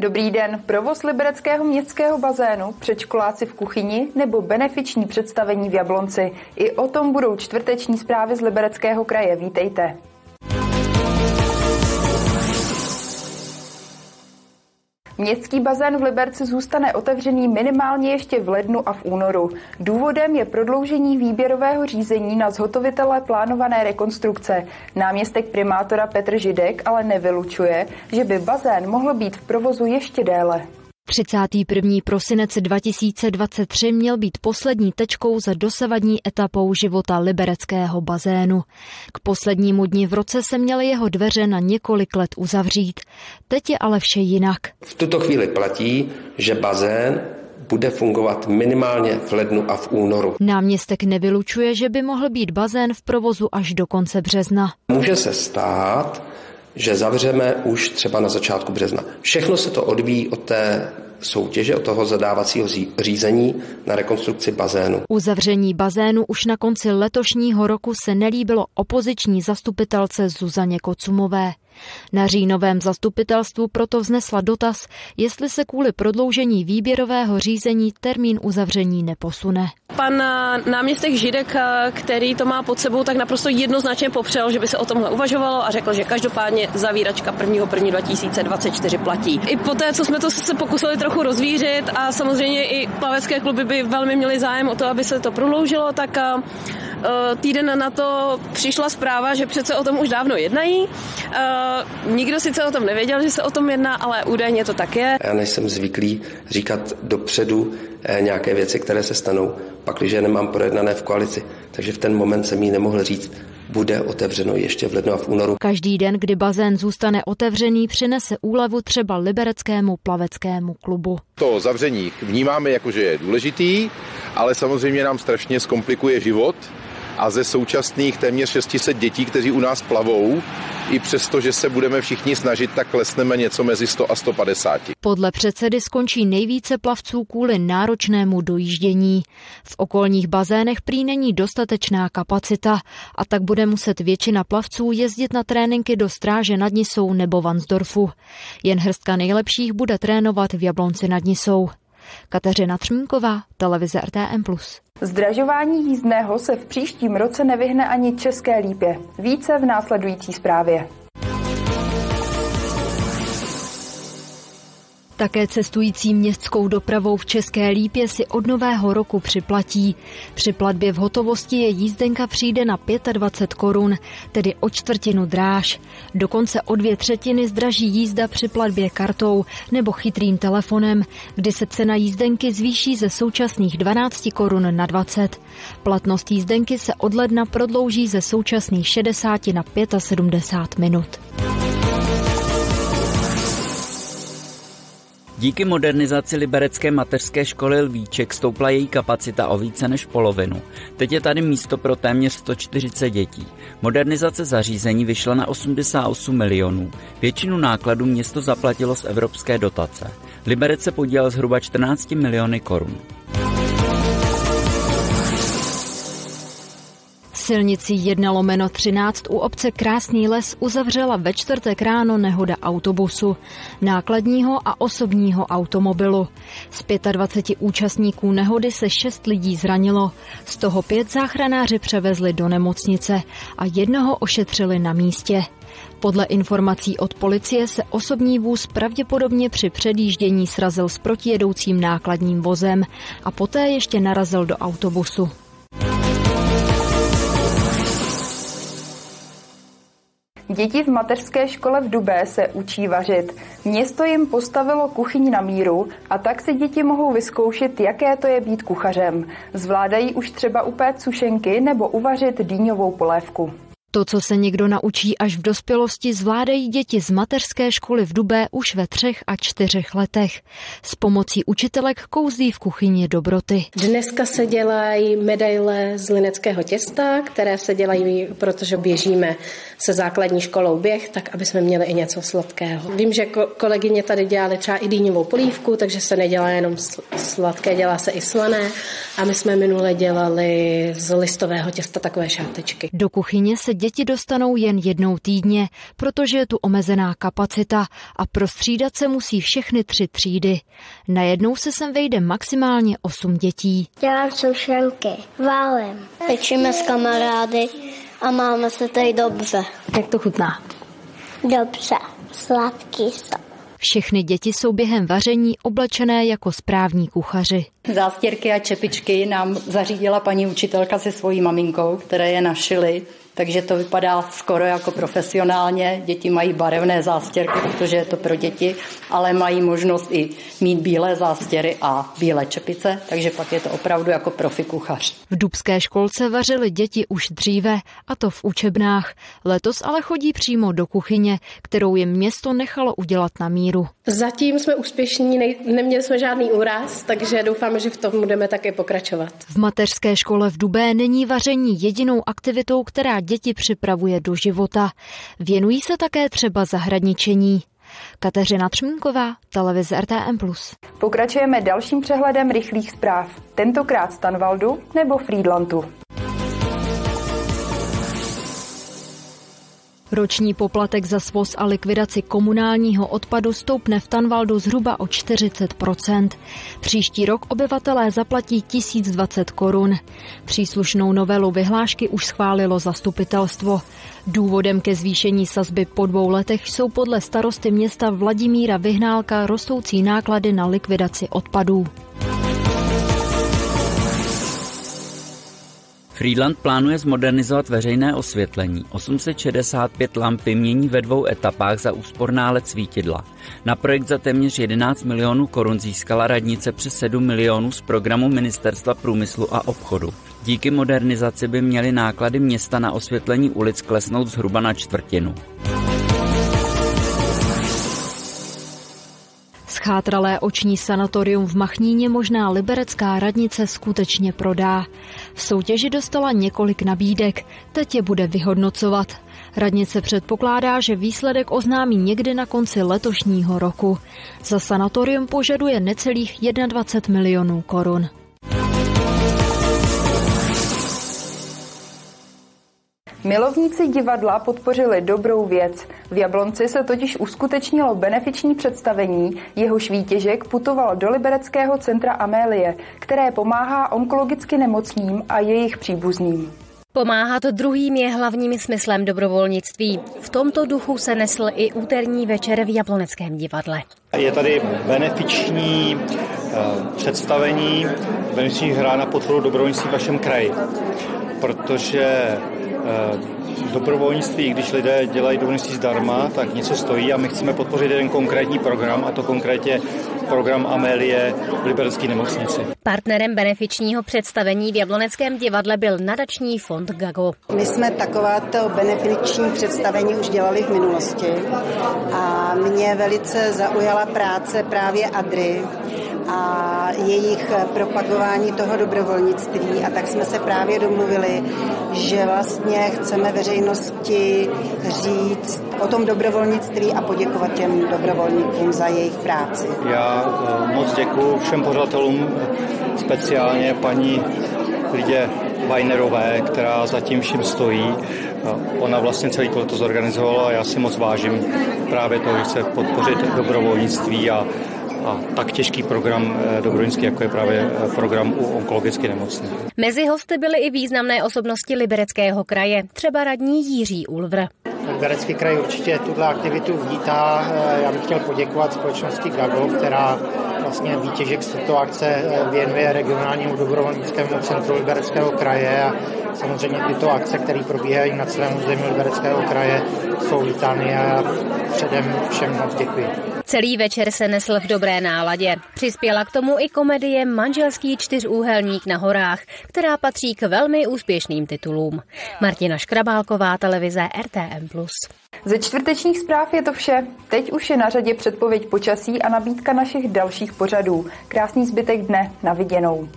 Dobrý den. Provoz libereckého městského bazénu, předškoláci v kuchyni nebo benefiční představení v Jablonci. I o tom budou čtvrteční zprávy z Libereckého kraje. Vítejte. Městský bazén v Liberci zůstane otevřený minimálně ještě v lednu a v únoru. Důvodem je prodloužení výběrového řízení na zhotovitele plánované rekonstrukce. Náměstek primátora Petr Židek ale nevylučuje, že by bazén mohl být v provozu ještě déle. 31. prosinec 2023 měl být poslední tečkou za dosavadní etapou života libereckého bazénu. K poslednímu dni v roce se měly jeho dveře na několik let uzavřít. Teď je ale vše jinak. V tuto chvíli platí, že bazén bude fungovat minimálně v lednu a v únoru. Náměstek nevylučuje, že by mohl být bazén v provozu až do konce března. Může se stát, že zavřeme už třeba na začátku března. Všechno se to odvíjí od té soutěže, od toho zadávacího řízení na rekonstrukci bazénu. Uzavření bazénu už na konci letošního roku se nelíbilo opoziční zastupitelce Zuzaně Kocumové. Na říjnovém zastupitelstvu proto vznesla dotaz, jestli se kvůli prodloužení výběrového řízení termín uzavření neposune. Pan náměstek Židek, který to má pod sebou, tak naprosto jednoznačně popřel, že by se o tomhle uvažovalo a řekl, že každopádně zavíračka 1. 2024 platí. I po té, co jsme to se pokusili trochu rozvířit a samozřejmě i plavecké kluby by velmi měli zájem o to, aby se to prodloužilo, tak Eh, týden na to přišla zpráva, že přece o tom už dávno jednají. Eh, nikdo sice o tom nevěděl, že se o tom jedná, ale údajně to tak je. Já nejsem zvyklý říkat dopředu eh, nějaké věci, které se stanou, pakliže nemám projednané v koalici. Takže v ten moment jsem jí nemohl říct, bude otevřeno ještě v lednu a v únoru. Každý den, kdy bazén zůstane otevřený, přinese úlevu třeba libereckému plaveckému klubu. To zavření vnímáme jako, že je důležitý, ale samozřejmě nám strašně zkomplikuje život a ze současných téměř 600 dětí, kteří u nás plavou, i přesto, že se budeme všichni snažit, tak klesneme něco mezi 100 a 150. Podle předsedy skončí nejvíce plavců kvůli náročnému dojíždění. V okolních bazénech prý není dostatečná kapacita a tak bude muset většina plavců jezdit na tréninky do stráže nad Nisou nebo Vansdorfu. Jen hrstka nejlepších bude trénovat v Jablonci nad Nisou. Kateřina Třmínková, televize RTM+. Zdražování jízdného se v příštím roce nevyhne ani České lípě. Více v následující zprávě. Také cestující městskou dopravou v České Lípě si od nového roku připlatí. Při platbě v hotovosti je jízdenka přijde na 25 korun, tedy o čtvrtinu dráž. Dokonce o dvě třetiny zdraží jízda při platbě kartou nebo chytrým telefonem, kdy se cena jízdenky zvýší ze současných 12 korun na 20. Platnost jízdenky se od ledna prodlouží ze současných 60 na 75 minut. Díky modernizaci liberecké mateřské školy Lvíček stoupla její kapacita o více než polovinu. Teď je tady místo pro téměř 140 dětí. Modernizace zařízení vyšla na 88 milionů. Většinu nákladů město zaplatilo z evropské dotace. Liberec se podílel zhruba 14 miliony korun. Silnici 1 lomeno 13 u obce Krásný les uzavřela ve čtvrtek ráno nehoda autobusu, nákladního a osobního automobilu. Z 25 účastníků nehody se 6 lidí zranilo, z toho pět záchranáři převezli do nemocnice a jednoho ošetřili na místě. Podle informací od policie se osobní vůz pravděpodobně při předjíždění srazil s protijedoucím nákladním vozem a poté ještě narazil do autobusu. Děti v mateřské škole v Dubé se učí vařit. Město jim postavilo kuchyň na míru a tak si děti mohou vyzkoušet, jaké to je být kuchařem. Zvládají už třeba upéct sušenky nebo uvařit dýňovou polévku. To, co se někdo naučí až v dospělosti, zvládají děti z mateřské školy v Dubé už ve třech a čtyřech letech. S pomocí učitelek kouzlí v kuchyni dobroty. Dneska se dělají medaile z lineckého těsta, které se dělají, protože běžíme se základní školou běh, tak aby jsme měli i něco sladkého. Vím, že kolegyně tady dělali třeba i dýňovou polívku, takže se nedělá jenom sladké, dělá se i slané. A my jsme minule dělali z listového těsta takové šátečky. Do kuchyně se děti dostanou jen jednou týdně, protože je tu omezená kapacita a prostřídat se musí všechny tři třídy. Najednou se sem vejde maximálně osm dětí. Dělám soušenky, válem. Pečíme s kamarády a máme se tady dobře. Jak to chutná? Dobře, sladký jsou. Všechny děti jsou během vaření oblečené jako správní kuchaři. Zástěrky a čepičky nám zařídila paní učitelka se svojí maminkou, které je našili takže to vypadá skoro jako profesionálně. Děti mají barevné zástěrky, protože je to pro děti, ale mají možnost i mít bílé zástěry a bílé čepice, takže pak je to opravdu jako profi kuchař. V Dubské školce vařili děti už dříve, a to v učebnách. Letos ale chodí přímo do kuchyně, kterou jim město nechalo udělat na míru. Zatím jsme úspěšní, ne- neměli jsme žádný úraz, takže doufáme, že v tom budeme také pokračovat. V mateřské škole v Dubé není vaření jedinou aktivitou, která děti připravuje do života. Věnují se také třeba zahradničení. Kateřina Třmínková, televize RTM+. Pokračujeme dalším přehledem rychlých zpráv. Tentokrát z Tanvaldu nebo Friedlandu. Roční poplatek za svoz a likvidaci komunálního odpadu stoupne v Tanvaldu zhruba o 40% Příští rok obyvatelé zaplatí 1020 korun. Příslušnou novelu vyhlášky už schválilo zastupitelstvo. Důvodem ke zvýšení sazby po dvou letech jsou podle starosty města Vladimíra Vyhnálka rostoucí náklady na likvidaci odpadů. Friedland plánuje zmodernizovat veřejné osvětlení. 865 lamp vymění ve dvou etapách za úsporná let svítidla. Na projekt za téměř 11 milionů korun získala radnice přes 7 milionů z programu Ministerstva průmyslu a obchodu. Díky modernizaci by měly náklady města na osvětlení ulic klesnout zhruba na čtvrtinu. Schátralé oční sanatorium v Machníně možná liberecká radnice skutečně prodá. V soutěži dostala několik nabídek, teď je bude vyhodnocovat. Radnice předpokládá, že výsledek oznámí někdy na konci letošního roku. Za sanatorium požaduje necelých 21 milionů korun. Milovníci divadla podpořili dobrou věc. V Jablonci se totiž uskutečnilo benefiční představení, jehož výtěžek putoval do Libereckého centra Amélie, které pomáhá onkologicky nemocným a jejich příbuzným. Pomáhat druhým je hlavním smyslem dobrovolnictví. V tomto duchu se nesl i úterní večer v Jabloneckém divadle. Je tady benefiční představení, benefiční hra na podporu dobrovolnictví v vašem kraji, protože dobrovolnictví, když lidé dělají dobrovolnictví zdarma, tak něco stojí a my chceme podpořit jeden konkrétní program, a to konkrétně program Amélie v Liberecké nemocnici. Partnerem benefičního představení v Jabloneckém divadle byl nadační fond GAGO. My jsme takováto benefiční představení už dělali v minulosti a mě velice zaujala práce právě Adry, a jejich propagování toho dobrovolnictví a tak jsme se právě domluvili, že vlastně chceme veřejnosti říct o tom dobrovolnictví a poděkovat těm dobrovolníkům za jejich práci. Já moc děkuji všem pořadatelům, speciálně paní Lidě Vajnerové, která za tím vším stojí. Ona vlastně celý to zorganizovala a já si moc vážím právě to, že chce podpořit dobrovolnictví a a tak těžký program dobrovolnický, jako je právě program u onkologicky nemocných. Mezi hosty byly i významné osobnosti Libereckého kraje, třeba radní Jiří Ulvr. Liberecký kraj určitě tuto aktivitu vítá. Já bych chtěl poděkovat společnosti GAGO, která vlastně výtěžek z této akce věnuje regionálnímu dobrovolnickému centru Libereckého kraje a samozřejmě tyto akce, které probíhají na celém území Libereckého kraje, jsou vítány a předem všem moc děkuji. Celý večer se nesl v dobré náladě. Přispěla k tomu i komedie Manželský čtyřúhelník na horách, která patří k velmi úspěšným titulům. Martina Škrabálková, televize RTM+. Ze čtvrtečních zpráv je to vše. Teď už je na řadě předpověď počasí a nabídka našich dalších pořadů. Krásný zbytek dne. Na viděnou.